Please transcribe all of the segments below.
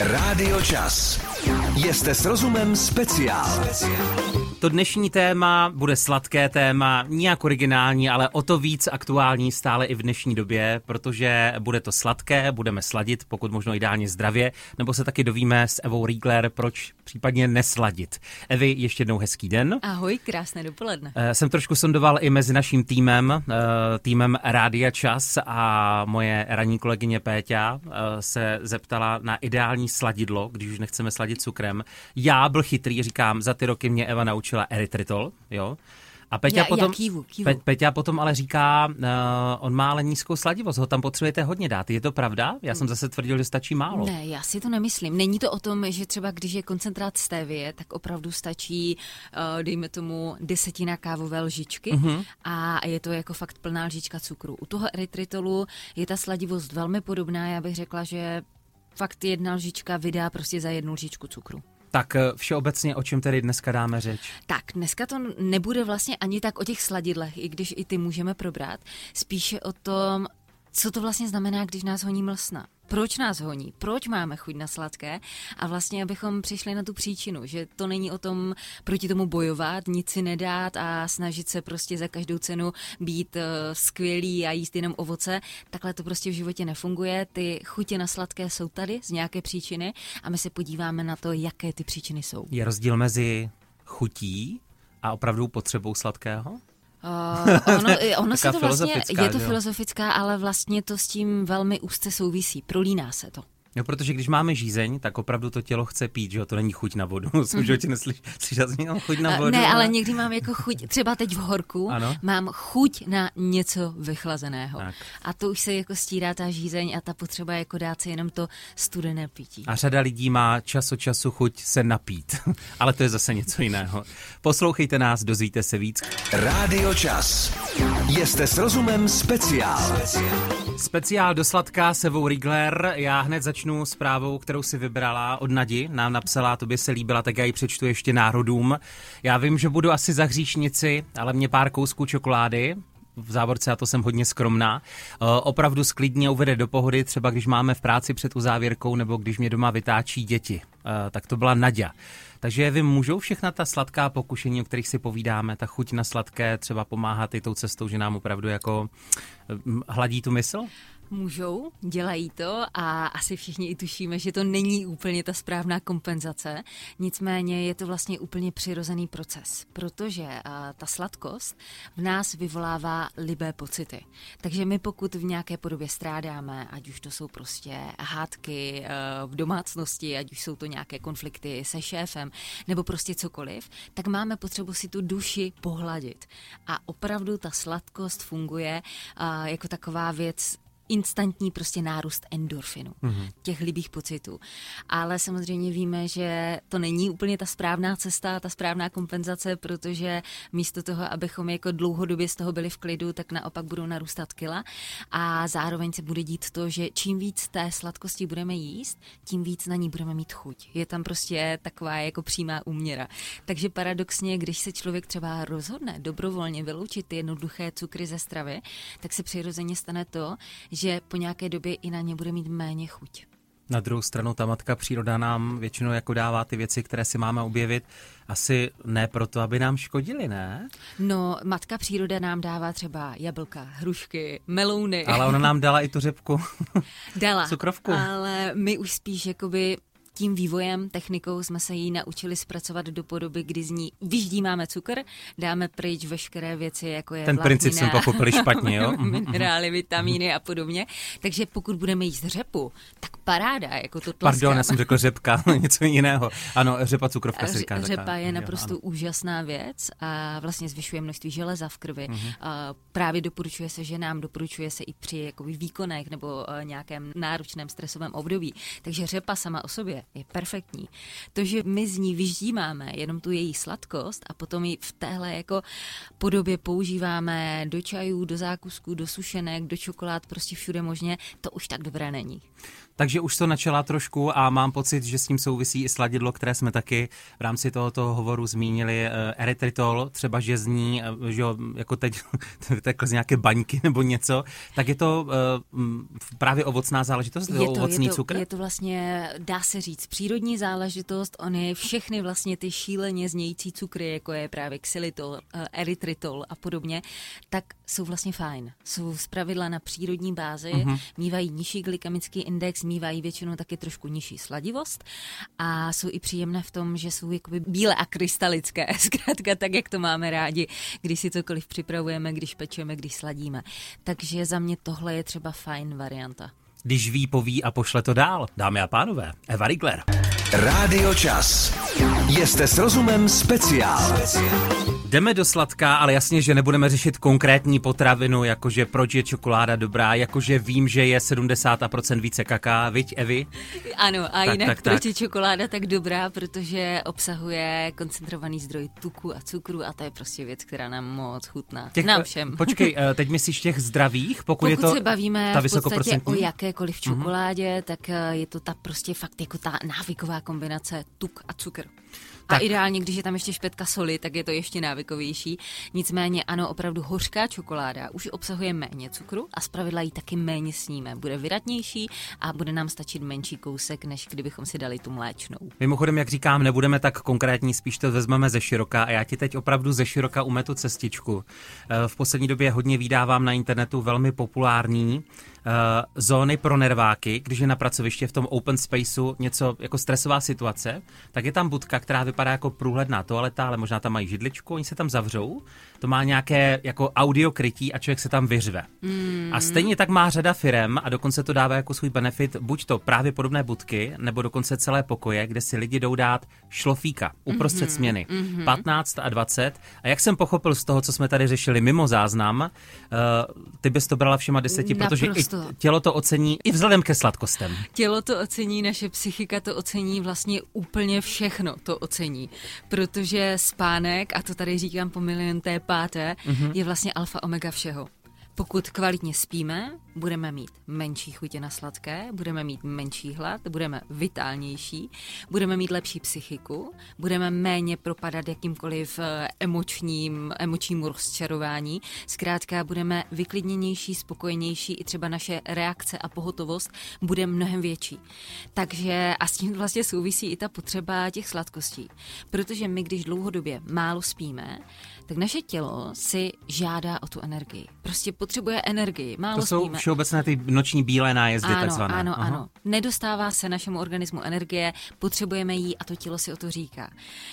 Rádio Čas. Jste s rozumem speciál. To dnešní téma bude sladké téma, nijak originální, ale o to víc aktuální stále i v dnešní době, protože bude to sladké, budeme sladit, pokud možno ideálně zdravě, nebo se taky dovíme s Evou Riegler, proč případně nesladit. Evi, ještě jednou hezký den. Ahoj, krásné dopoledne. Eh, Jsem trošku sondoval i mezi naším týmem, eh, týmem Rádia Čas a moje ranní kolegyně Péťa eh, se zeptala na ideální sladidlo, když už nechceme sladit cukrem. Já byl chytrý, říkám, za ty roky mě Eva naučila erytritol, jo. A Peťa, Já- já potom, kývu, kývu. Pe, Peťa potom ale říká, uh, on má ale nízkou sladivost, ho tam potřebujete hodně dát. Je to pravda? Já jsem zase tvrdil, že stačí málo. Ne, já si to nemyslím. Není to o tom, že třeba když je koncentrát stevie, tak opravdu stačí, uh, dejme tomu, desetina kávové lžičky Mhm. a je to jako fakt plná lžička cukru. U toho erytritolu je ta sladivost velmi podobná, já bych řekla, že fakt jedna lžička vydá prostě za jednu lžičku cukru. Tak eh, všeobecně o čem tedy dneska dáme řeč? Tak, dneska to nebude vlastně ani tak o těch sladidlech, i když i ty můžeme probrat. Spíše o tom, co to vlastně znamená, když nás honí mlsna. Proč nás honí? Proč máme chuť na sladké? A vlastně, abychom přišli na tu příčinu, že to není o tom proti tomu bojovat, nic si nedát a snažit se prostě za každou cenu být uh, skvělý a jíst jenom ovoce. Takhle to prostě v životě nefunguje. Ty chutě na sladké jsou tady z nějaké příčiny a my se podíváme na to, jaké ty příčiny jsou. Je rozdíl mezi chutí a opravdu potřebou sladkého? Uh, ono, i- ono se to vlastně, je to jo? filozofická, ale vlastně to s tím velmi úzce souvisí. Prolíná se to. No, protože když máme žízeň, tak opravdu to tělo chce pít, že jo? To není chuť na vodu. Jsem v životě neslyš, slyšel jsem jenom chuť na Uh, vodu. ne, ale někdy mám jako chuť, třeba teď v horku, Ano. mám chuť na něco vychlazeného. Tak. A to už se jako stírá ta žízeň a ta potřeba jako dát si jenom to studené pití. A řada lidí má čas od času chuť se napít. ale to je zase něco jiného. Poslouchejte nás, dozvíte se víc. Rádio Čas. Jste s rozumem speciál. Speciál do sladká se Vou Riegler. Já hned začnu zprávou, kterou si vybrala od Nadi. Nám napsala, tobě se líbila, tak já ji přečtu ještě národům. Já vím, že budu asi za hříšnici, ale mě pár kousků čokolády, v závorce, a to jsem hodně skromná, eh, opravdu sklidně uvede do pohody, třeba když máme v práci před uzávěrkou nebo když mě doma vytáčí děti. Eh, Tak to byla Nadia. Takže vy můžou všechna ta sladká pokušení, o kterých si povídáme, ta chuť na sladké třeba pomáhat i tou cestou, že nám opravdu jako hm, hladí tu mysl? Můžou, dělají to a asi všichni i tušíme, že to není úplně ta správná kompenzace. Nicméně je to vlastně úplně přirozený proces, protože a, ta sladkost v nás vyvolává libé pocity. Takže my pokud v nějaké podobě strádáme, ať už to jsou prostě hádky e, v domácnosti, ať už jsou to nějaké konflikty se šéfem, nebo prostě cokoliv, tak máme potřebu si tu duši pohladit. A opravdu ta sladkost funguje a, jako taková věc, instantní prostě nárůst endorfinu, mm-hmm. těch libých pocitů. Ale samozřejmě víme, že to není úplně ta správná cesta, ta správná kompenzace, protože místo toho, abychom jako dlouhodobě z toho byli v klidu, tak naopak budou narůstat kila a zároveň se bude dít to, že čím víc té sladkosti budeme jíst, tím víc na ní budeme mít chuť. Je tam prostě taková jako přímá úměra. Takže paradoxně, když se člověk třeba rozhodne dobrovolně vyloučit ty jednoduché cukry ze stravy, tak se přirozeně stane to, že po nějaké době i na ně bude mít méně chuť. Na druhou stranu ta matka příroda nám většinou jako dává ty věci, které si máme objevit, asi ne proto, aby nám škodili, ne? No, matka příroda nám dává třeba jablka, hrušky, melouny. Ale ona nám dala i tu řepku. Dala. Cukrovku. Ale my už spíš jakoby tím vývojem, technikou jsme se jí naučili zpracovat do podoby, kdy z ní vyždímáme cukr, dáme pryč veškeré věci, jako je Ten princip jsem pochopili špatně, jo? Mhm, minerály, vitamíny a podobně. Takže pokud budeme jíst řepu, tak paráda, jako to tleská. Pardon, já jsem řekl řepka, něco jiného. Ano, řepa cukrovka se říká. Ře- taková. Řepa je Jo, naprosto ano. úžasná věc a vlastně zvyšuje množství železa v krvi. Mhm. A právě doporučuje se ženám, doporučuje se i při jakoby, výkonech nebo eh, nějakém náročném stresovém období. Takže řepa sama o sobě je perfektní. To, že my z ní vyždímáme jenom tu její sladkost a potom ji v téhle jako podobě používáme do čajů, do zákusků, do sušenek, do čokolád, prostě všude možně, to už tak dobré není. Takže už to načala trošku a mám pocit, že s tím souvisí i sladidlo, které jsme taky v rámci tohoto hovoru zmínili. Eh, erytritol, třeba že zní, eh, že jako teď takhle z nějaké baňky nebo něco, tak je to uh, právě ovocná záležitost, je to, ovocný je to, cukr? Je to vlastně, dá se říct, přírodní záležitost. Ony všechny vlastně ty šíleně znějící cukry, jako je právě xylitol, erytritol a podobně, tak jsou vlastně fajn. Jsou zpravidla na přírodní bázi, uh-huh. mývají nižší glykemický index, mývají většinou taky trošku nižší sladivost a jsou i příjemné v tom, že jsou jakoby bílé a krystalické, zkrátka tak, jak to máme rádi, když si cokoliv připravujeme, když pečeme, když sladíme. Takže za mě tohle je třeba fajn varianta. Když ví, poví a pošle to dál. Dámy a pánové, Eva Rigler. Rádio Čas. Jste s rozumem speciál. Jdeme do sladká, ale jasně, že nebudeme řešit konkrétní potravinu, jakože proč je čokoláda dobrá, jakože vím, že je 70% více kaká, viď Evi? Ano, a tak, jinak tak, proč tak. je čokoláda tak dobrá, protože obsahuje koncentrovaný zdroj tuku a cukru a to je prostě věc, která nám moc chutná. Těch, nám všem. Počkej, eh, teď myslíš těch zdravých, pokud, pokud je to se bavíme ta v podstatě o jakékoliv mhm. čokoládě, mm-hmm. tak eh, je to ta prostě fakt jako ta návyková kombinace tuk a cukr. Tak. A ideálně, když je tam ještě špetka soli, tak je to ještě návykovější. Nicméně ano, opravdu hořká čokoláda už obsahuje méně cukru a zpravidla ji taky méně sníme. Bude vyratnější a bude nám stačit menší kousek, než kdybychom si dali tu mléčnou. Mimochodem, jak říkám, nebudeme tak konkrétní, spíš to vezmeme ze široka a já ti teď opravdu ze široka umetu cestičku. Eh, v poslední době hodně vydávám na internetu velmi populární uh, zóny pro nerváky, když je na pracoviště v tom open spaceu něco jako stresová situace, tak je tam budka, která vypadá jako průhledná toaleta, ale možná tam mají židličku, oni se tam zavřou, to má nějaké jako audio krytí a člověk se tam vyřve. Mm. A stejně tak má řada firem a dokonce to dává jako svůj benefit buď to právě podobné budky, nebo dokonce celé pokoje, kde si lidi jdou dát šlofíka uprostřed mm-hmm. směny. Mm-hmm. 15 a 20. A jak jsem pochopil z toho, co jsme tady řešili mimo záznam, uh, ty bys to brala všema deseti, Naprosto. protože i tělo to ocení i vzhledem ke sladkostem. Tělo to ocení, naše psychika to ocení, vlastně úplně všechno to ocení. Protože spánek, a to tady říkám po milionté páté, mm-hmm. je vlastně alfa omega všeho. Pokud kvalitně spíme, budeme mít menší chutě na sladké, budeme mít menší hlad, budeme vitálnější, budeme mít lepší psychiku, budeme méně propadat jakýmkoliv eh, emočním, emočnímu rozčarování. Zkrátka budeme vyklidněnější, spokojenější, i třeba naše reakce a pohotovost bude mnohem větší. Takže a s tím vlastně souvisí i ta potřeba těch sladkostí. Protože my, když dlouhodobě málo spíme, tak naše tělo si žádá o tu energii. Prostě potřebuje energii. Málo to jsou spíme. všeobecné ty noční bílé nájezdy ano, takzvané. Ano, Aha. ano. Nedostává se našemu organismu energie, potřebujeme jí a to tělo si o to říká.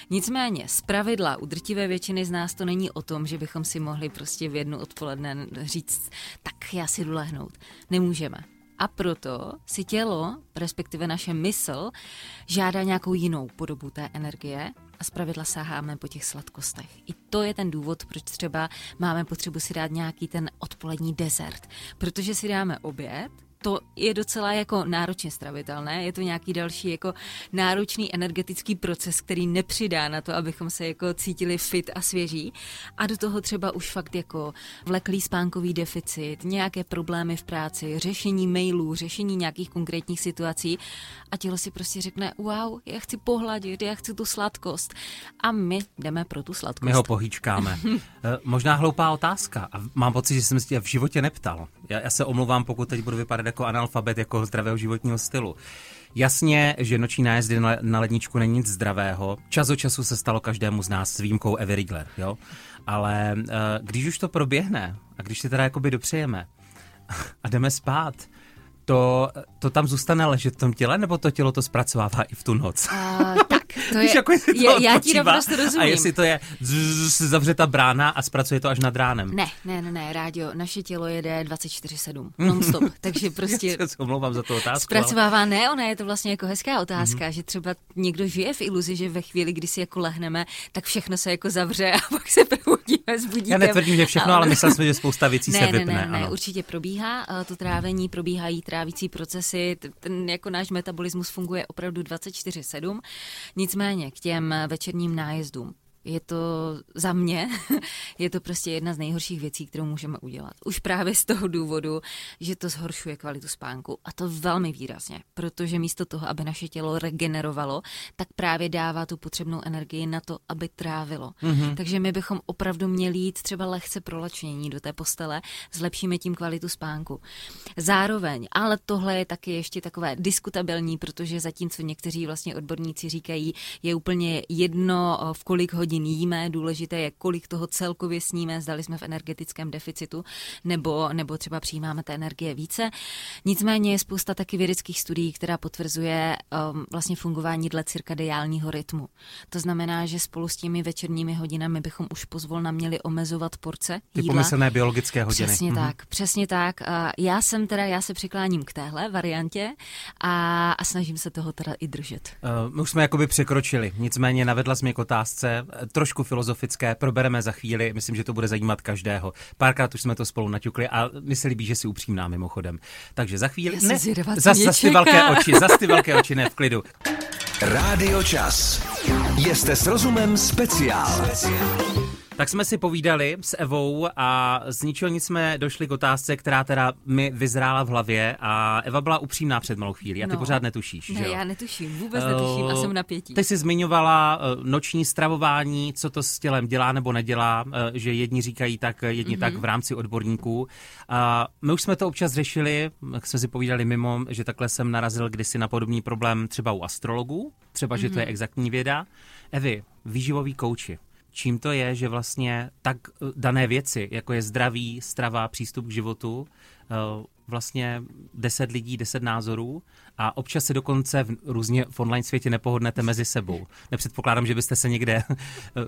Nicméně, z pravidla u drtivé většiny z nás to není o tom, že bychom si mohli prostě v jednu odpoledne říct, tak já si jdu lehnout. Nemůžeme. A proto si tělo, respektive naše mysl, žádá nějakou jinou podobu té energie a zpravidla sáháme po těch sladkostech. I to je ten důvod, proč třeba máme potřebu si dát nějaký ten odpolední dezert. Protože si dáme oběd, to je docela jako náročně stravitelné, je to nějaký další jako náročný energetický proces, který nepřidá na to, abychom se jako cítili fit a svěží a do toho třeba už fakt jako vleklý spánkový deficit, nějaké problémy v práci, řešení mailů, řešení nějakých konkrétních situací a tělo si prostě řekne, wow, já chci pohladit, já chci tu sladkost a my jdeme pro tu sladkost. My ho pohýčkáme. Eh, možná hloupá otázka a mám pocit, že jsem si tě v životě neptal. Já, já se omlouvám, pokud teď budu vypadat jako analfabet, jako zdravého životního stylu. Jasně, že noční nájezdy na ledničku není nic zdravého. Čas od času se stalo každému z nás s výjimkou Evy jo? Ale uh, když už to proběhne a když si teda jakoby dopřejeme a jdeme spát, to, to tam zůstane ležet v tom těle, nebo to tělo to zpracovává i v tu noc? Uh, tak, to je, Víš, jako to je já ti naprosto rozumím. A jestli to je zavře ta brána a zpracuje to až nad ránem. Ne, ne, ne, ne, rádio, naše tělo jede 24-7, non-stop, takže prostě... Já se omlouvám za tu otázku. Zpracovává, ale... ne, ona je to vlastně jako hezká otázka, mm-hmm. že třeba někdo žije v iluzi, že ve chvíli, kdy si jako lehneme, tak všechno se jako zavře a pak se probudíme s budíkem. Já netvrdím, že všechno, ale, ale myslel jsem, že spousta věcí ne, se ne, vypne. Ne, ne, ne, určitě probíhá to trávení, probíhají trávící procesy, ten jako náš metabolismus funguje opravdu 24-7. Nicméně k těm večerním nájezdům Je to za mě, je to prostě jedna z nejhorších věcí, kterou můžeme udělat. Už právě z toho důvodu, že to zhoršuje kvalitu spánku. A to velmi výrazně, protože místo toho, aby naše tělo regenerovalo, tak právě dává tu potřebnou energii na to, aby trávilo. Mm-hmm. Takže my bychom opravdu měli jít třeba lehce prolačnění do té postele, zlepšíme tím kvalitu spánku. Zároveň, ale tohle je taky ještě takové diskutabilní, protože zatímco někteří vlastně odborníci říkají, je úplně jedno, v kolik hodin hodin jíme, důležité je, kolik toho celkově sníme, zdali jsme v energetickém deficitu, nebo, nebo třeba přijímáme té energie více. Nicméně je spousta taky vědeckých studií, která potvrzuje um, vlastně fungování dle cirkadiálního rytmu. To znamená, že spolu s těmi večerními hodinami bychom už pozvolna měli omezovat porce Ty jídla. pomyslné biologické hodiny. Přesně mm-hmm. tak, přesně tak. Já jsem teda, já se přikláním k téhle variantě a, a snažím se toho teda i držet. Uh, my už jsme jakoby překročili, nicméně navedla jsme k otázce, trošku filozofické, probereme za chvíli, myslím, že to bude zajímat každého. Párkrát už jsme to spolu naťukli a mi se líbí, že si upřímná mimochodem. Takže za chvíli... Já ne, zas, zas ty velké oči, zas ty velké oči, ne v klidu. Rádio Čas. Jste s rozumem speciál. Tak jsme si povídali s Evou a z ničeho nic jsme došli k otázce, která teda mi vyzrála v hlavě a Eva byla upřímná před malou chvíli a ty no. pořád netušíš, ne, že jo? já netuším, vůbec netuším a jsem napětí. Ty jsi zmiňovala uh, noční stravování, co to s tělem dělá nebo nedělá, uh, že jedni říkají tak, jedni mm-hmm. tak v rámci odborníků. Uh, my už jsme to občas řešili, jak jsme si povídali mimo, že takhle jsem narazil kdysi na podobný problém třeba u astrologů, třeba, mm-hmm. že to je mhm. exaktní věda. Evi, výživový kouči čím to je, že vlastně tak eh, dané věci, jako je zdraví, strava, přístup k životu, eh, vlastně deset lidí, deset názorů a občas se dokonce v, různě v online světě nepohodnete mezi sebou. Nepředpokládám, že byste se někde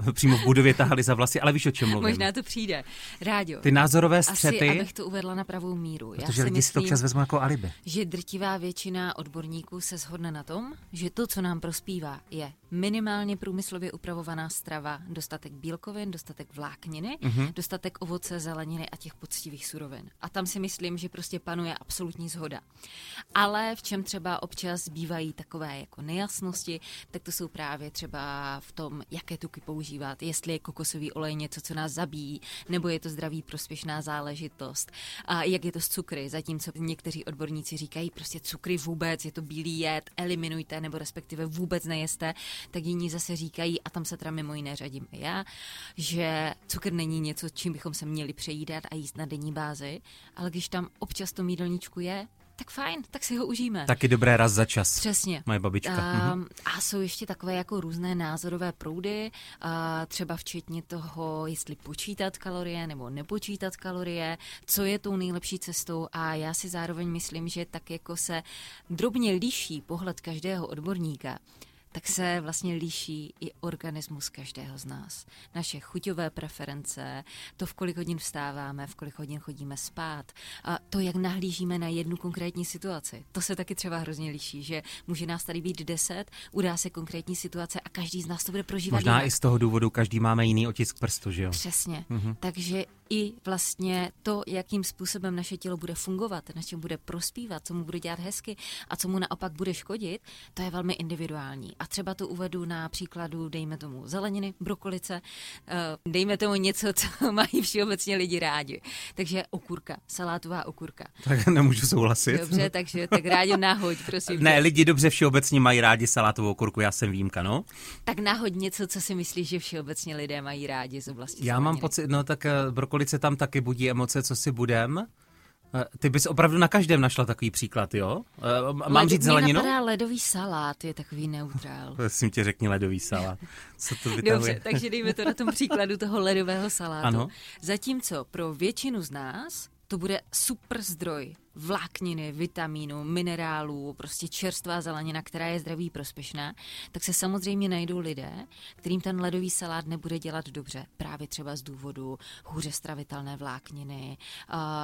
eh, přímo v budově tahali za vlasy, ale víš, o čem mluvím. Možná to přijde. Rádio. Ty názorové střety. Asi, abych to uvedla na pravou míru. Protože Já si lidi myslím, si to občas vezmou jako alibi. Že drtivá většina odborníků se shodne na tom, že to, co nám prospívá, je minimálně průmyslově upravovaná strava, dostatek bílkovin, dostatek vlákniny, mm-hmm. dostatek ovoce, zeleniny a těch poctivých surovin. A tam si myslím, že prostě panuje absolutní zhoda. Ale v čem třeba občas bývají takové jako nejasnosti, tak to jsou právě třeba v tom, jaké tuky používat, jestli je kokosový olej něco, co nás zabíjí, nebo je to zdraví prospěšná záležitost, a jak je to s cukry, zatímco někteří odborníci říkají prostě cukry vůbec, je to bílý jed, eliminujte, nebo respektive vůbec nejeste, tak jiní zase říkají, a tam se teda mimo jiné řadím i já, že cukr není něco, čím bychom se měli přejídat a jíst na denní bázi, ale když tam občas to jídelníčku je, tak fajn, tak si ho užijeme. Taky dobré raz za čas. Přesně. Moje babička. A, mhm. a jsou ještě takové jako různé názorové proudy, a třeba včetně toho, jestli počítat kalorie nebo nepočítat kalorie, co je tou nejlepší cestou a já si zároveň myslím, že tak jako se drobně liší pohled každého odborníka, tak se vlastně líší i organismus každého z nás. Naše chuťové preference, to, v kolik hodin vstáváme, v kolik hodin chodíme spát, a to, jak nahlížíme na jednu konkrétní situaci. To se taky třeba hrozně liší, že může nás tady být deset, udá se konkrétní situace a každý z nás to bude prožívat. Možná jinak. i z toho důvodu každý máme jiný otisk prstu, že jo? Přesně. Mm-hmm. Takže i vlastně to, jakým způsobem naše tělo bude fungovat, na čem bude prospívat, co mu bude dělat hezky a co mu naopak bude škodit, to je velmi individuální. A třeba to uvedu na příkladu, dejme tomu zeleniny, brokolice, eh, dejme tomu něco, co mají všeobecně lidi rádi. Takže okurka, salátová okurka. Tak nemůžu souhlasit. Dobře, takže tak rádi nahoď, prosím. Ne, lidi dobře všeobecně mají rádi salátovou okurku, já jsem výjimka, no. Tak nahoď něco, co si myslíš, že všeobecně lidé mají rádi z oblasti Já zeleniny. mám pocit, no tak eh, brokolice tam taky budí emoce, co si budem. Eh, ty bys opravdu na každém našla takový příklad, jo? Eh, mám Led, říct zeleninu? Mě ledový salát, je takový neutrál. Prosím tě, řekni ledový salát. Co to vytahuje? Dobře, takže dejme to na tom příkladu toho ledového salátu. Ano. Zatímco pro většinu z nás to bude super zdroj vlákniny, vitamínů, minerálů, prostě čerstvá zelenina, která je zdraví prospěšná, tak se samozřejmě najdou lidé, kterým ten ledový salát nebude dělat dobře. Právě třeba z důvodu hůře stravitelné vlákniny,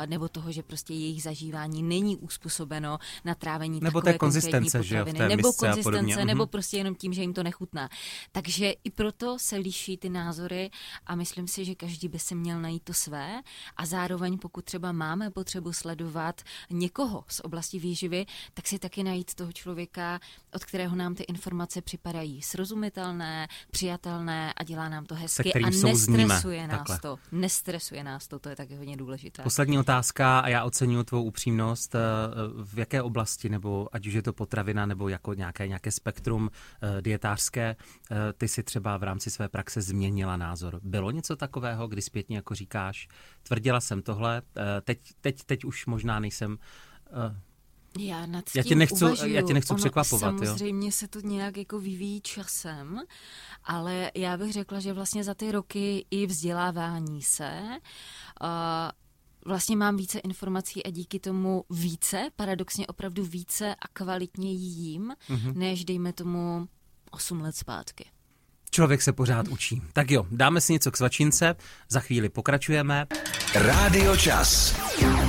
nebo toho, že prostě jejich zažívání není uspůsobeno na trávení nebo takové té konzistence, že jo, v té nebo konzistence, nebo mhm. prostě jenom tím, že jim to nechutná. Takže i proto se liší ty názory a myslím si, že každý by se měl najít to své a zároveň pokud třeba máme potřebu sledovat někoho z oblasti výživy, tak si taky najít toho člověka, od kterého nám ty informace připadají srozumitelné, přijatelné a dělá nám to hezky a nestresuje nás takhle. to. Nestresuje nás to, to je taky hodně důležité. Poslední otázka a já oceňuji tvou upřímnost. Eh, v jaké oblasti, nebo ať už je to potravina, nebo jako nějaké, nějaké spektrum eh, dietářské, eh, ty si třeba v rámci své praxe změnila názor. Bylo něco takového, kdy zpětně jako říkáš, tvrdila jsem tohle, teď, teď, teď už možná nejsem já nad já tě nechci, já tě nechci ono, překvapovat. Samozřejmě jo? se to nějak jako vyvíjí časem, ale já bych řekla, že vlastně za ty roky i vzdělávání se uh, vlastně mám více informací a díky tomu více, paradoxně opravdu více a kvalitně jím, mm-hmm. než dejme tomu 8 let zpátky. Člověk se pořád učí. Tak jo, dáme si něco k svačince, za chvíli pokračujeme. Rádio Čas.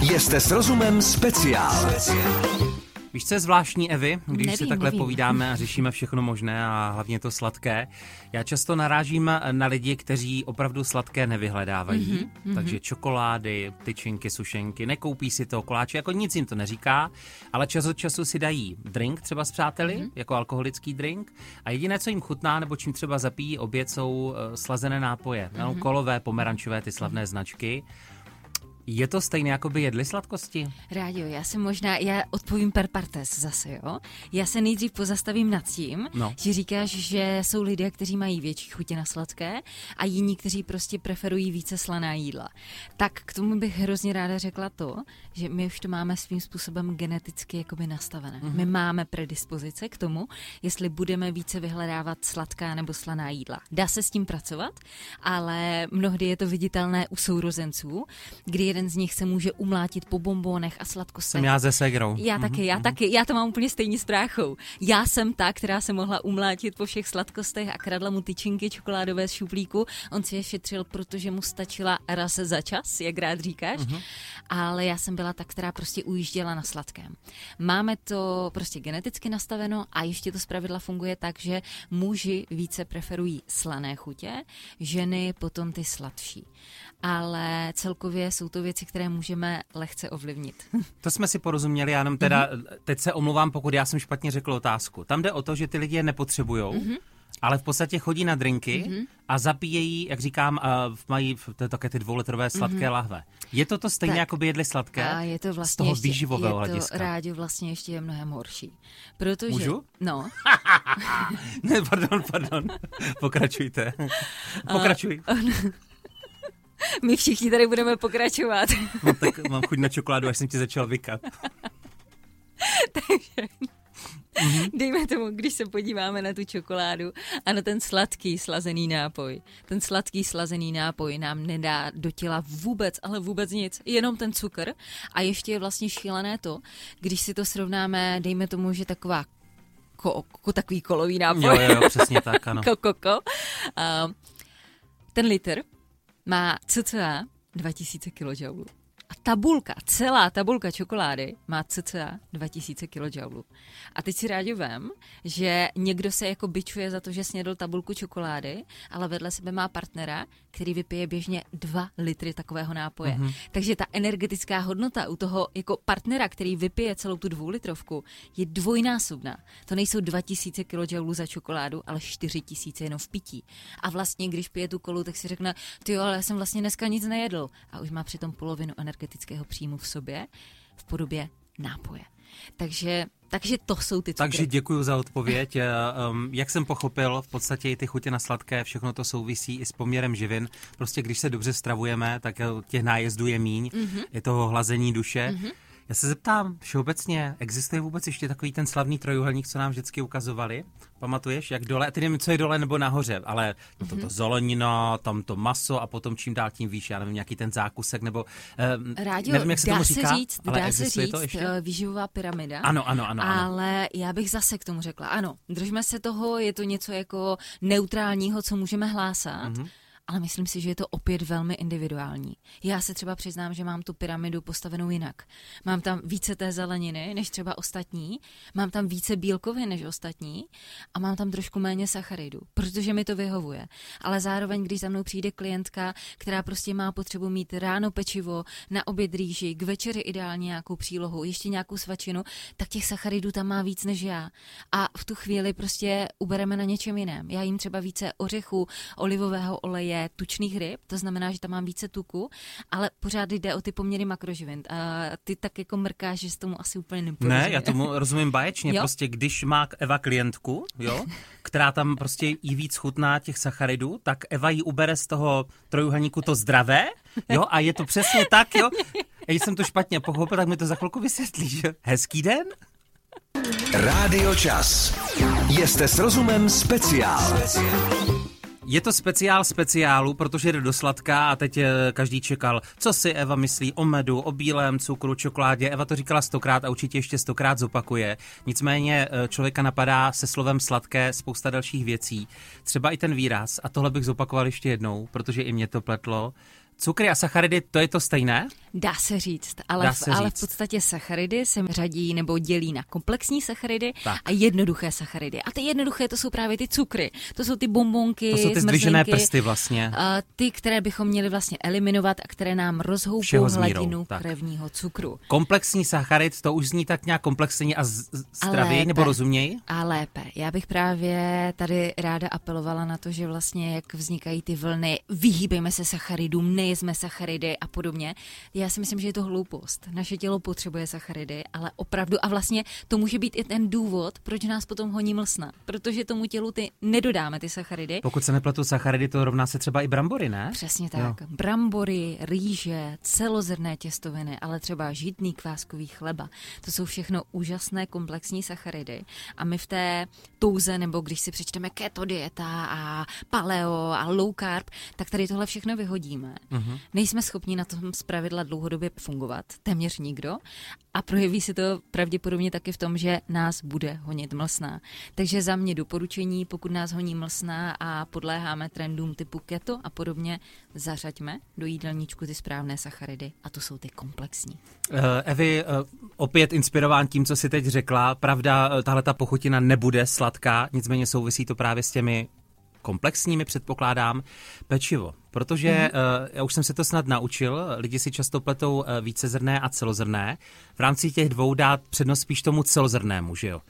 Jste s rozumem speciál. speciál. Víš, co je zvláštní, Evy, když nevím, si takhle nevím. povídáme a řešíme všechno možné a hlavně to sladké? Já často narážím na lidi, kteří opravdu sladké nevyhledávají, mm-hmm, takže čokolády, tyčinky, sušenky, nekoupí si to, koláče, jako nic jim to neříká, ale čas od času si dají drink třeba s přáteli, mm-hmm. jako alkoholický drink a jediné, co jim chutná nebo čím třeba zapíjí oběd, jsou uh, slazené nápoje, mm-hmm. kolové, pomerančové, ty slavné mm-hmm. značky. Je to stejné, jako by jedli sladkosti? Rádio, já se možná, já odpovím per partes zase, jo. Já se nejdřív pozastavím nad tím, no. že říkáš, že jsou lidé, kteří mají větší chutě na sladké a jiní, kteří prostě preferují více slaná jídla. Tak k tomu bych hrozně ráda řekla to, že my už to máme svým způsobem geneticky jakoby nastavené. Mm-hmm. My máme predispozice k tomu, jestli budeme více vyhledávat sladká nebo slaná jídla. Dá se s tím pracovat, ale mnohdy je to viditelné u sourozenců, kdy jeden z nich se může umlátit po bombónech a sladkostech. Jsem já ze segrou. Já mm-hmm. taky, já mm-hmm. taky. Já to mám úplně stejně s bráchou. Já jsem ta, která se mohla umlátit po všech sladkostech a kradla mu tyčinky čokoládové z šuplíku. On si je šetřil, protože mu stačila raz za čas, jak rád říkáš. Mm-hmm. Ale já jsem byla ta, která prostě ujížděla na sladkém. Máme to prostě geneticky nastaveno a ještě to zpravidla funguje tak, že muži více preferují slané chutě, ženy potom ty sladší ale celkově jsou to věci, které můžeme lehce ovlivnit. To jsme si porozuměli, já jenom teda, mm-hmm. teď se omluvám, pokud já jsem špatně řekl otázku. Tam jde o to, že ty lidi je nepotřebují, mm-hmm ale v podstatě chodí na drinky mm-hmm. a zapíjejí, jak říkám, uh, mají to také ty dvoulitrové sladké mm-hmm. lahve. Je to to stejně, tak, jako by jedli sladké? A je to vlastně z toho ještě, výživového je to hlediska. rádio vlastně ještě je mnohem horší. Protože, Můžu? No. ne, pardon, pardon. Pokračujte. Pokračuj. Uh, My všichni tady budeme pokračovat. No tak mám chuť na čokoládu, až jsem ti začal vykat. Takže Mm-hmm. Dejme tomu, když se podíváme na tu čokoládu a na ten sladký slazený nápoj. Ten sladký slazený nápoj nám nedá do těla vůbec, ale vůbec nic, jenom ten cukr. A ještě je vlastně šílené to, když si to srovnáme, dejme tomu, že taková ko, ko, takový kolový nápoj. Jo, jo, jo přesně tak, ano. Kokoko. Uh, ten litr má cca 2000 kJ. A tabulka, celá tabulka čokolády má cca 2000 kJ. A teď si rádi vem, že někdo se jako bičuje za to, že snědl tabulku čokolády, ale vedle sebe má partnera, který vypije běžně 2 litry takového nápoje. Mm-hmm. Takže ta energetická hodnota u toho jako partnera, který vypije celou tu dvoulitrovku, je dvojnásobná. To nejsou 2000 kJ za čokoládu, ale 4000 jenom v pití. A vlastně, když pije tu kolu, tak si řekne, ty jo, ale já jsem vlastně dneska nic nejedl. A už má přitom polovinu energetického příjmu v sobě v podobě nápoje. Takže takže to jsou ty cukry. Takže děkuji za odpověď. Um, jak jsem pochopil, v podstatě i ty chutě na sladké, všechno to souvisí i s poměrem živin. Prostě když se dobře stravujeme, tak těch nájezdů je míň, mm-hmm. je toho hlazení duše. Mm-hmm. Já se zeptám, všeobecně, existuje vůbec ještě takový ten slavný trojuhelník, co nám vždycky ukazovali? Pamatuješ, jak dole, tedy nevím, co je dole nebo nahoře, ale to, to, to mhm. zelenina, tam to maso a potom čím dál tím výš, já nevím, nějaký ten zákusek, nebo um, Rádio, nevím, jak se dá tomu se říká, říct, ale dá se říct to ještě? Eh, výživová pyramida. Ano, ano, ano, ano. Ale já bych zase k tomu řekla, ano, držme se toho, je to něco jako neutrálního, co můžeme hlásat, mm-hmm ale myslím si, že je to opět velmi individuální. Já se třeba přiznám, že mám tu pyramidu postavenou jinak. Mám tam více té zeleniny než třeba ostatní, mám tam více bílkovin než ostatní a mám tam trošku méně sacharidů, protože mi to vyhovuje. Ale zároveň, když za mnou přijde klientka, která prostě má potřebu mít ráno pečivo, na oběd rýži, k večeři ideálně nějakou přílohu, ještě nějakou svačinu, tak těch sacharidů tam má víc než já. A v tu chvíli prostě ubereme na něčem jiném. Já jim třeba více ořechů, olivového oleje, tučných ryb, to znamená, že tam mám více tuku, ale pořád jde o ty poměry makroživin. A ty tak jako mrkáš, že s tomu asi úplně neporozumě. Ne, já tomu rozumím báječně. Jo? Prostě když má Eva klientku, jo, která tam prostě jí víc chutná těch sacharidů, tak Eva jí ubere z toho trojuhelníku to zdravé, jo, a je to přesně tak, jo. A když jsem to špatně pochopil, tak mi to za chvilku vysvětlí, že hezký den. Rádio Čas. Jste s rozumem speciál. Je to speciál speciálu, protože jde do sladká a teď eh, každý čekal, co si Eva myslí o medu, o bílém cukru, čokoládě. Eva to říkala stokrát a určitě ještě stokrát zopakuje. Nicméně eh, člověka napadá se slovem sladké spousta dalších věcí. Třeba i ten výraz. A tohle bych zopakoval ještě jednou, protože i mě to pletlo. Cukry a sacharidy, to je to stejné? Dá se říct, ale, Dá se v, ale v podstatě sacharidy se řadí nebo dělí na komplexní sacharidy tak. a jednoduché sacharidy. A ty jednoduché to jsou právě ty cukry, to jsou ty bombonky, To jsou ty zdvižené prsty vlastně. A ty, které bychom měli vlastně eliminovat a které nám rozhoupou hladinu tak. krevního cukru. Komplexní sacharid, to už zní tak nějak komplexně a zdravěji nebo rozuměji? A lépe. Já bych právě tady ráda apelovala na to, že vlastně jak vznikají ty vlny, vyhýbejme se sacharidům, nejsme sacharidy a podobně já si myslím, že je to hloupost. Naše tělo potřebuje sacharidy, ale opravdu, a vlastně to může být i ten důvod, proč nás potom honí mlsna. Protože tomu tělu ty nedodáme ty sacharidy. Pokud se nepletu sacharidy, to rovná se třeba i brambory, ne? Přesně tak. Jo. Brambory, rýže, celozrné těstoviny, ale třeba žitný kváskový chleba. To jsou všechno úžasné komplexní sacharidy. A my v té touze, nebo když si přečteme keto dieta a paleo a low carb, tak tady tohle všechno vyhodíme. Uh-huh. Nejsme schopni na tom zpravidla dlouhodobě fungovat, téměř nikdo. A projeví se to pravděpodobně taky v tom, že nás bude honit mlsná. Takže za mě doporučení, pokud nás honí mlsná a podléháme trendům typu keto a podobně, zařaďme do jídelníčku ty správné sacharidy a to jsou ty komplexní. Uh, Evi, uh, opět inspirován tím, co si teď řekla. Pravda, uh, tahle ta pochutina nebude sladká, nicméně souvisí to právě s těmi komplexními, předpokládám, pečivo. Protože mm-hmm. uh, já už jsem se to snad naučil, lidi si často pletou uh, vícezrné a celozrné. V rámci těch dvou dát přednost spíš tomu celozrnému, že jo?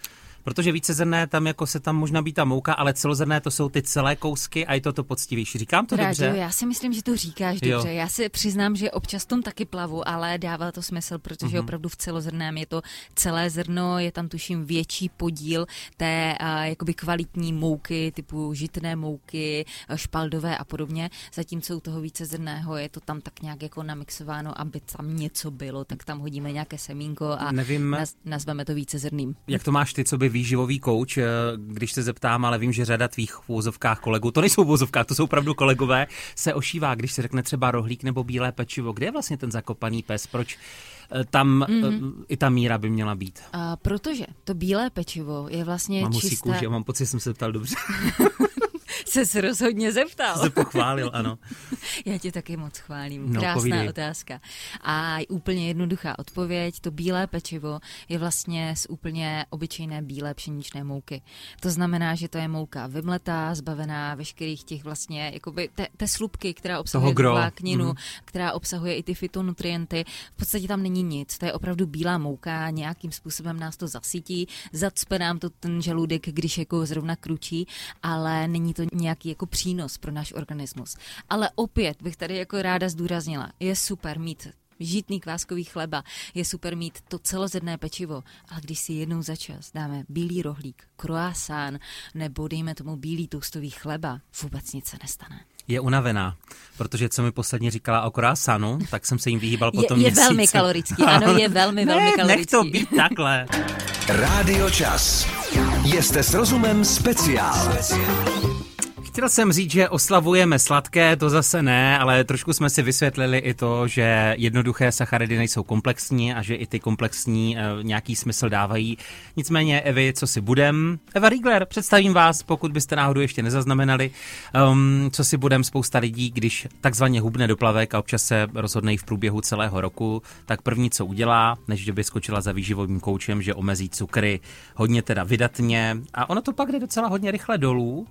Protože vícezrné tam jako se tam možná být ta mouka, ale celozrné to jsou ty celé kousky a je to to poctivější. Říkám to Rádio, dobře? Já si myslím, že to říkáš jo. dobře. Já si přiznám, že občas tom taky plavu, ale dává to smysl, protože uh-huh. opravdu v celozrném je to celé zrno, je tam tuším větší podíl té a, jakoby kvalitní mouky, typu žitné mouky, špaldové a podobně, zatímco u toho vícezrného je to tam tak nějak jako namixováno, aby tam něco bylo, tak tam hodíme nějaké semínko a Nevím, naz, nazveme to vícezrným. Jak to máš ty, co by výživový kouč, eh, když se zeptám, ale vím, že řada tvých v úvozovkách kolegů, to nejsou v úvozovkách, to jsou opravdu kolegové, se ošívá, když se řekne třeba rohlík nebo bílé pečivo. Kde je vlastně ten zakopaný pes? Proč eh, tam mm-hmm. i ta míra by měla být? A protože to bílé pečivo je vlastně mám čisté... Kůži, mám pocit, že jsem se ptal dobře. se rozhodně zeptal. Se pochválil, ano. Já tě taky moc chválím. No, Krásná povídej. otázka. A úplně jednoduchá odpověď. To bílé pečivo je vlastně z úplně obyčejné bílé pšeničné mouky. To znamená, že to je mouka vymletá, zbavená veškerých těch vlastně, jakoby te, te slupky, která obsahuje vlákninu, mm. která obsahuje i ty fitonutrienty. V podstatě tam není nic. To je opravdu bílá mouka, nějakým způsobem nás to zasítí, zacpe nám to ten žaludek, když jako zrovna kručí, ale není to nějaký jako přínos pro náš organismus. Ale opět bych tady jako ráda zdůraznila, je super mít žítný kváskový chleba, je super mít to celozedné pečivo, ale když si jednou za čas dáme bílý rohlík, croissant nebo dejme tomu bílý toustový chleba, vůbec nic se nestane je unavená, protože co mi posledně říkala o croissantu, tak jsem se jim vyhýbal potom Je, je velmi kalorický, ano, je velmi, ne, velmi kalorický. nech to být takhle. Rádio Čas. Jste s rozumem speciál. Chtěl jsem říct, že oslavujeme sladké, to zase ne, ale trošku jsme si vysvětlili i to, že jednoduché sacharidy nejsou komplexní a že i ty komplexní uh, nějaký smysl dávají. Nicméně, Evi, co si budem? Eva Riegler, představím vás, pokud byste náhodou ještě nezaznamenali, um, co si budem spousta lidí, když takzvaně hubne do plavek a občas se rozhodne v průběhu celého roku, tak první, co udělá, než by skočila za výživovým koučem, že omezí cukry, hodně teda vydatně a ono to pak jde docela hodně rychle dolů.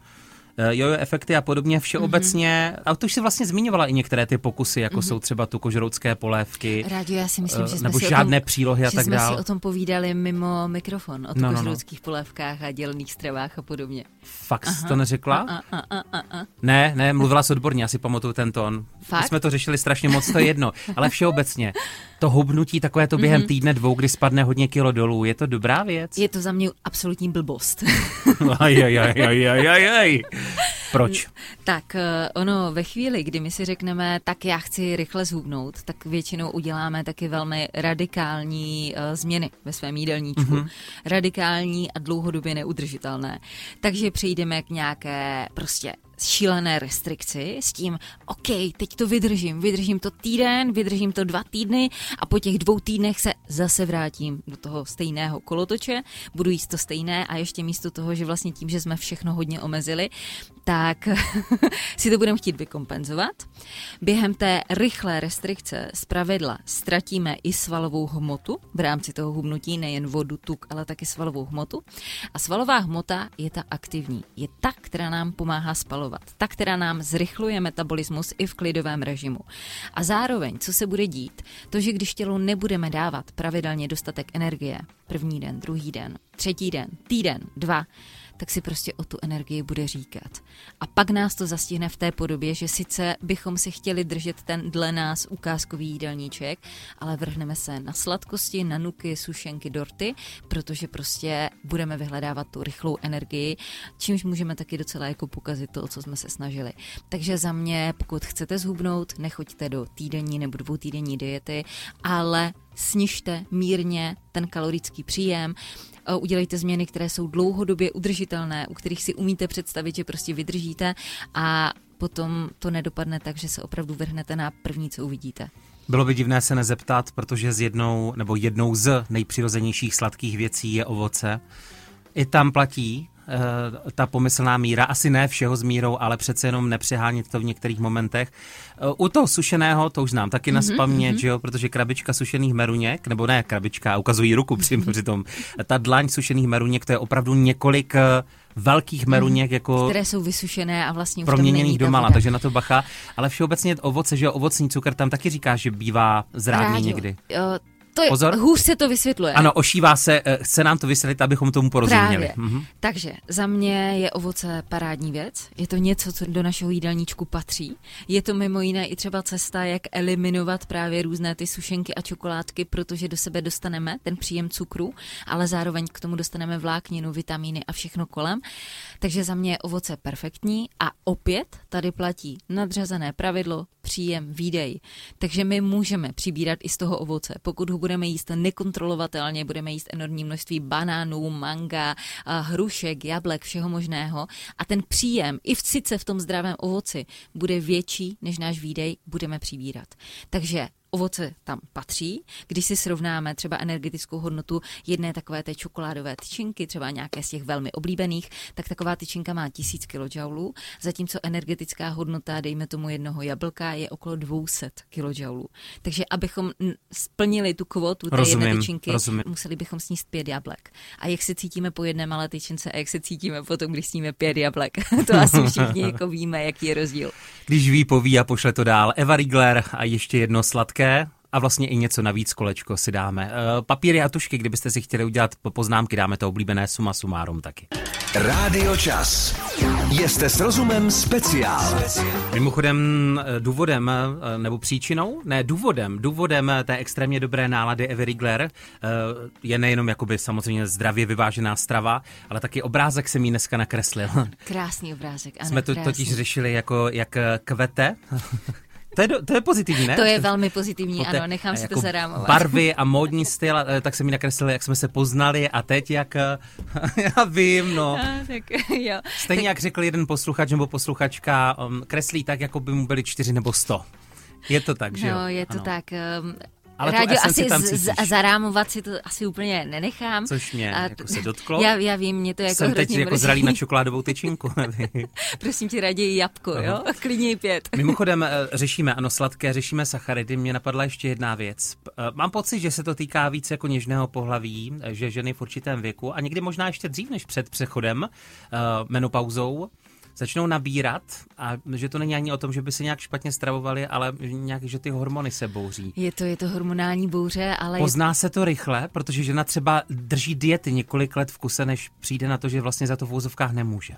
Eh, jojo efekty a podobně všeobecně. Mm-hmm. A to už si vlastně zmiňovala i některé ty pokusy, jako mm-hmm. jsou třeba tu kožroucké polévky. Rádio, já si myslím, že jsme nebo si žádné o tom, přílohy a tak dále. dále. si o tom povídali mimo mikrofon, o no, kožrouckých no, no. polévkách a dělných stravách a podobně. Fakt jsi to neřekla? A, a, a, a, a. Ne, ne, mluvila jsi odborně, asi pamatuju ten tón. Fakt? My jsme to řešili strašně moc, to je jedno. Ale všeobecně, to hubnutí takové to během mm-hmm. týdne dvou, kdy spadne hodně kilo dolů, je to dobrá věc? Je to za mě absolutní blbost. aj, aj, aj, aj, aj, aj, aj. Proč? Tak eh, ono ve chvíli, kdy my si řekneme, tak já chci rychle zhubnout, tak většinou uděláme taky velmi radikální uh, změny ve svém jídelníčku. Mm-hmm. Radikální a dlouhodobě neudržitelné. Takže přejdeme k nějaké prostě šílené restrikci s tím, OK, teď to vydržím, vydržím to týden, vydržím to dva týdny a po těch dvou týdnech se zase vrátím do toho stejného kolotoče, budu jíst to stejné a ještě místo toho, že vlastně tím, že jsme všechno hodně omezili, tak si to budeme chtít vykompenzovat. Během té rychlé restrikce z pravidla ztratíme i svalovou hmotu v rámci toho hubnutí, nejen vodu, tuk, ale taky svalovou hmotu. A svalová hmota je ta aktivní, je ta, která nám pomáhá spalovat, ta, která nám zrychluje metabolismus i v klidovém režimu. A zároveň, co se bude dít, to, že když tělu nebudeme dávat pravidelně dostatek energie, první den, druhý den, třetí den, týden, dva, tak si prostě o tu energii bude říkat. A pak nás to zastihne v té podobě, že sice bychom si chtěli držet ten dle nás ukázkový jídelníček, ale vrhneme se na sladkosti, na nuky, sušenky, dorty, protože prostě budeme vyhledávat tu rychlou energii, čímž můžeme taky docela jako pokazit to, co jsme se snažili. Takže za mě, pokud chcete zhubnout, nechoďte do týdenní nebo dvou týdenní diety, ale snižte mírně ten kalorický příjem, udělejte změny, které jsou dlouhodobě udržitelné, u kterých si umíte představit, že prostě vydržíte a potom to nedopadne tak, že se opravdu vrhnete na první, co uvidíte. Bylo by divné se nezeptat, protože z jednou nebo jednou z nejpřirozenějších sladkých věcí je ovoce. I tam platí, Eh, ta pomyslná míra, asi ne všeho s mírou, ale přece jenom nepřehánit to v některých momentech. Eh, u toho sušeného, to už znám taky na mhm, spaměť, mm-hmm. jo, protože krabička sušených meruněk, nebo ne krabička, ukazují ruku při, při tom, ta dlaň sušených meruněk, to je opravdu několik eh, velkých mhm. meruněk, jako které jsou vysušené a vlastně proměněných do mala, takže na to bacha. Ale všeobecně ovoce, že jo, ovocný cukr tam taky říká, že bývá zrádný někdy. Jo, to je, Pozor. hůř se to vysvětluje. Ano, ošívá se, eh, chce nám to vysvětlit, abychom tomu porozuměli. Právě. Mhm. Takže za mě je ovoce parádní věc. Je to něco, co do našeho jídelníčku patří. Je to mimo jiné i třeba cesta, jak eliminovat právě různé ty sušenky a čokoládky, protože do sebe dostaneme ten příjem cukru, ale zároveň k tomu dostaneme vlákninu, vitamíny a všechno kolem. Takže za mě je ovoce perfektní a opět tady platí nadřazené pravidlo příjem, výdej. Takže my můžeme přibírat i z toho ovoce. Pokud ho budeme jíst nekontrolovatelně, budeme jíst enormní množství banánů, manga, hrušek, jablek, všeho možného a ten příjem i v sice v tom zdravém ovoci bude větší než náš výdej, budeme přibírat. Takže ovoce tam patří. Když si srovnáme třeba energetickou hodnotu jedné takové té čokoládové tyčinky, třeba nějaké z těch velmi oblíbených, tak taková tyčinka má 1000 kJ, zatímco energetická hodnota, dejme tomu jednoho jablka, je okolo 200 kJ. Takže abychom splnili tu kvotu té rozumím, jedné tyčinky, rozumím. museli bychom sníst pět jablek. A jak se cítíme po jedné malé tyčince a jak se cítíme potom, když sníme pět jablek, to asi všichni jako víme, jaký je rozdíl. Když ví, poví a pošle to dál. Eva Riegler a ještě jedno sladké hezké a vlastně i něco navíc kolečko si dáme. Eh, papíry a tušky, kdybyste si chtěli udělat poznámky, dáme to oblíbené suma sumárum taky. Rádio Čas. Jste s rozumem speciál. Mimochodem eh, důvodem, eh, nebo příčinou, ne důvodem, důvodem té extrémně dobré nálady Evy Rigler je nejenom jakoby samozřejmě zdravě vyvážená strava, ale taky obrázek jsem jí dneska nakreslil. Krásný obrázek, ano, Jsme to krásný. totiž řešili jako jak kvete To je, do, to je pozitivní, ne? To je velmi pozitivní, No ano, nechám si jako to zarámovat. Barvy a módní styl, a, eh, tak se mi nakreslili, jak jsme se poznali a teď jak, eh, já vím, no. A, tak jo. Stejně jak řekl jeden posluchač nebo posluchačka, um, kreslí tak, jako by mu byli čtyři nebo sto. Je to tak, že jo? No, je to Ano. tak. Ale Rádio, asi tam z, z, zarámovat si to asi úplně nenechám. Což mě A jako se dotklo. Já, já vím, mě to jako Jsem teď jako mrzí. zralý na čokoládovou tyčinku. Prosím tě, raději jabko, jo? Klidně pět. Mimochodem eh, řešíme, ano, sladké, řešíme sacharidy. Mě napadla ještě jedna věc. Eh, Mám pocit, že se to týká víc jako něžného pohlaví, eh, že ženy v určitém věku a někdy možná ještě dřív než před přechodem, menopauzou, začnou nabírat a že to není ani o tom, že by se nějak špatně stravovali, ale nějak, že ty hormony se bouří. Je to, je to hormonální bouře, ale je Pozná se to rychle, protože žena třeba drží diety několik let v kuse, než přijde na to, že vlastně za to v úzovkách nemůže.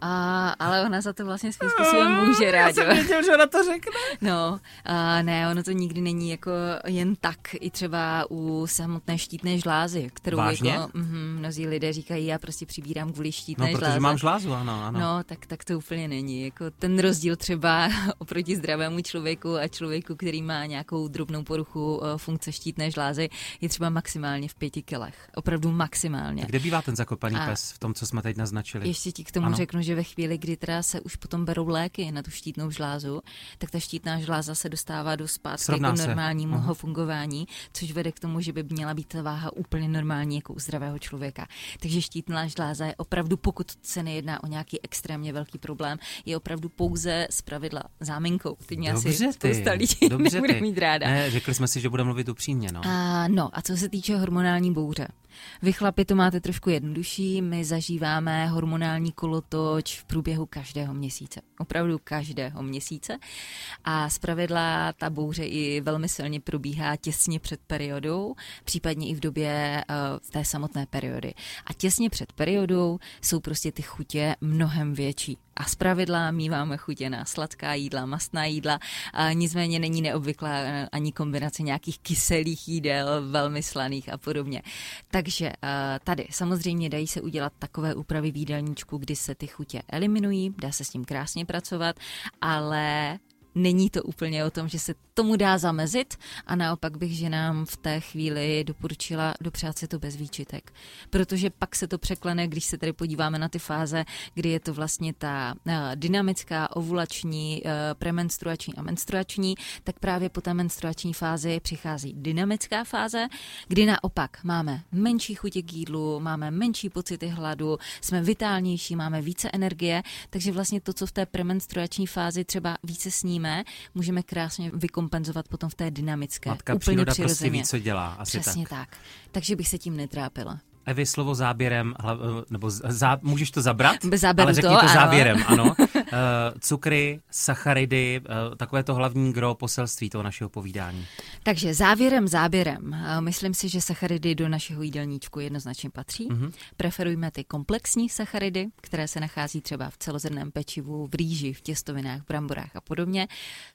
A, ale ona za to vlastně svým způsobem může rád, jo. věděl, že ona to řekne. No, a ne, ono to nikdy není jako jen tak, i třeba u samotné štítné žlázy, kterou Vážně? jako mm, mnozí lidé říkají, já prostě přibírám kvůli No, štítné protože žláze. mám žlázu, ano, ano. No, tak, tak to úplně není. Jako ten rozdíl třeba oproti zdravému člověku a člověku, který má nějakou drobnou poruchu eh, funkce štítné žlázy, je třeba maximálně v pěti kilech. Opravdu maximálně. Kde bývá ten zakopaný A- pes v tom, co jsme teď naznačili? Ještě ti k tomu ano. řeknu, že ve chvíli, kdy teda se už potom berou léky na tu štítnou žlázu, tak ta štítná žláza se dostává do zpátky Srovná jako se. normálnímu Aha. fungování, což vede k tomu, že by měla být ta váha úplně normální jako u zdravého člověka. Takže štítná žláza je opravdu, pokud se nejedná o nějaký extrémně velký problém, je opravdu pouze z pravidla záminkou. Teď mě asi Dobře ty, spousta lidí dobře nebude ty. mít ráda. Ne, řekli jsme si, že budeme mluvit upřímně, no. A, no a co se týče hormonální bouře. Vy chlapi to máte trošku jednodušší, my zažíváme hormonální kolotoč v průběhu každého měsíce. Opravdu každého měsíce. A zpravidla ta bouře i velmi silně probíhá těsně před periodou, případně i v době uh, té samotné periody. A těsně před periodou jsou prostě ty chutě mnohem větší. A zpravidla míváme chutě na sladká jídla, mastná jídla, a nicméně není neobvyklá ani kombinace nějakých kyselých jídel, velmi slaných a podobně. Takže eh, tady samozřejmě dají se udělat takové úpravy v jídelníčku, kdy se ty chutě eliminují, dá se s tím krásně pracovat, ale není to úplně o tom, že se tomu dá zamezit a naopak bych ženám v té chvíli doporučila dopřát si to bez výčitek. Protože pak se to překlene, když se tady podíváme na ty fáze, kdy je to vlastně ta uh, dynamická, ovulační, uh, premenstruační a menstruační, tak právě po té menstruační fázi přichází dynamická fáze, kdy naopak máme menší chutě k jídlu, máme menší pocity hladu, jsme vitálnější, máme více energie, takže vlastně to, co v té premenstruační fázi třeba více sníme, můžeme krásně vykompenzovat potom v té dynamické. Matka úplně příroda prostě přirozeně. ví, co dělá. Asi Přesně tak. tak. Takže bych se tím netrápila. Evi, slovo záběrem, nebo zá, můžeš to zabrat? Zaberu ale řekni to, to, ano. závěrem, ano. Uh, cukry, sacharidy, uh, takové to hlavní gro poselství toho našeho povídání. Takže závěrem, záběrem. eh, Myslím si, že sacharidy do našeho jídelníčku jednoznačně patří. Mhm. Mm-hmm. Preferujme ty komplexní sacharidy, které se nachází třeba v celozrnném pečivu, v rýži, v těstovinách, bramborách a podobně.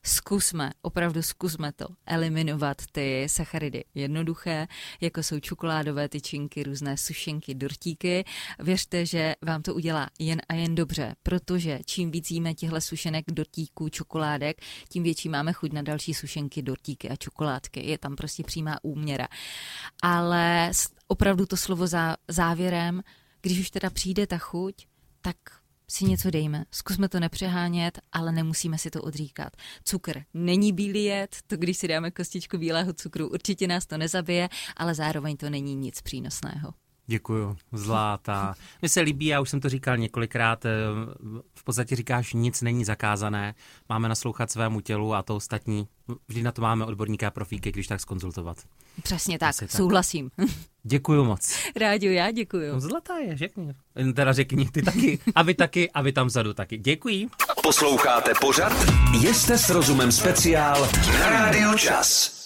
Zkusme, opravdu zkusme to, eliminovat ty sacharidy jednoduché, jako jsou čokoládové tyčinky, různé sušenky, dortíky. Věřte, že vám to udělá jen a jen dobře, protože čím víc jíme těchto sušenek, dortíků, čokoládek, tím větší máme chuť na další sušenky, dortíky a čokoládky. Je tam prostě přímá úměra. Ale opravdu to slovo zá, závěrem, když už teda přijde ta chuť, tak si něco dejme. Zkusme to nepřehánět, ale nemusíme si to odříkat. Cukr není bílý jed, to když si dáme kostičku bílého cukru, určitě nás to nezabije, ale zároveň to není nic přínosného. Děkuju, zláta. Mně se líbí, já už jsem to říkal několikrát, eh, v podstatě říkáš, nic není zakázané, máme naslouchat svému tělu a to ostatní, vždy na to máme odborníka a profíky, když tak skonzultovat. Přesně tak, Asi tak. souhlasím. Děkuju moc. Rádio, já děkuju. No zlatá je, řekni. Teda řekni, ty taky, a vy taky, a vy tam vzadu taky. Děkuji. Posloucháte pořad Jste s rozumem speciál na Rádiu Čas.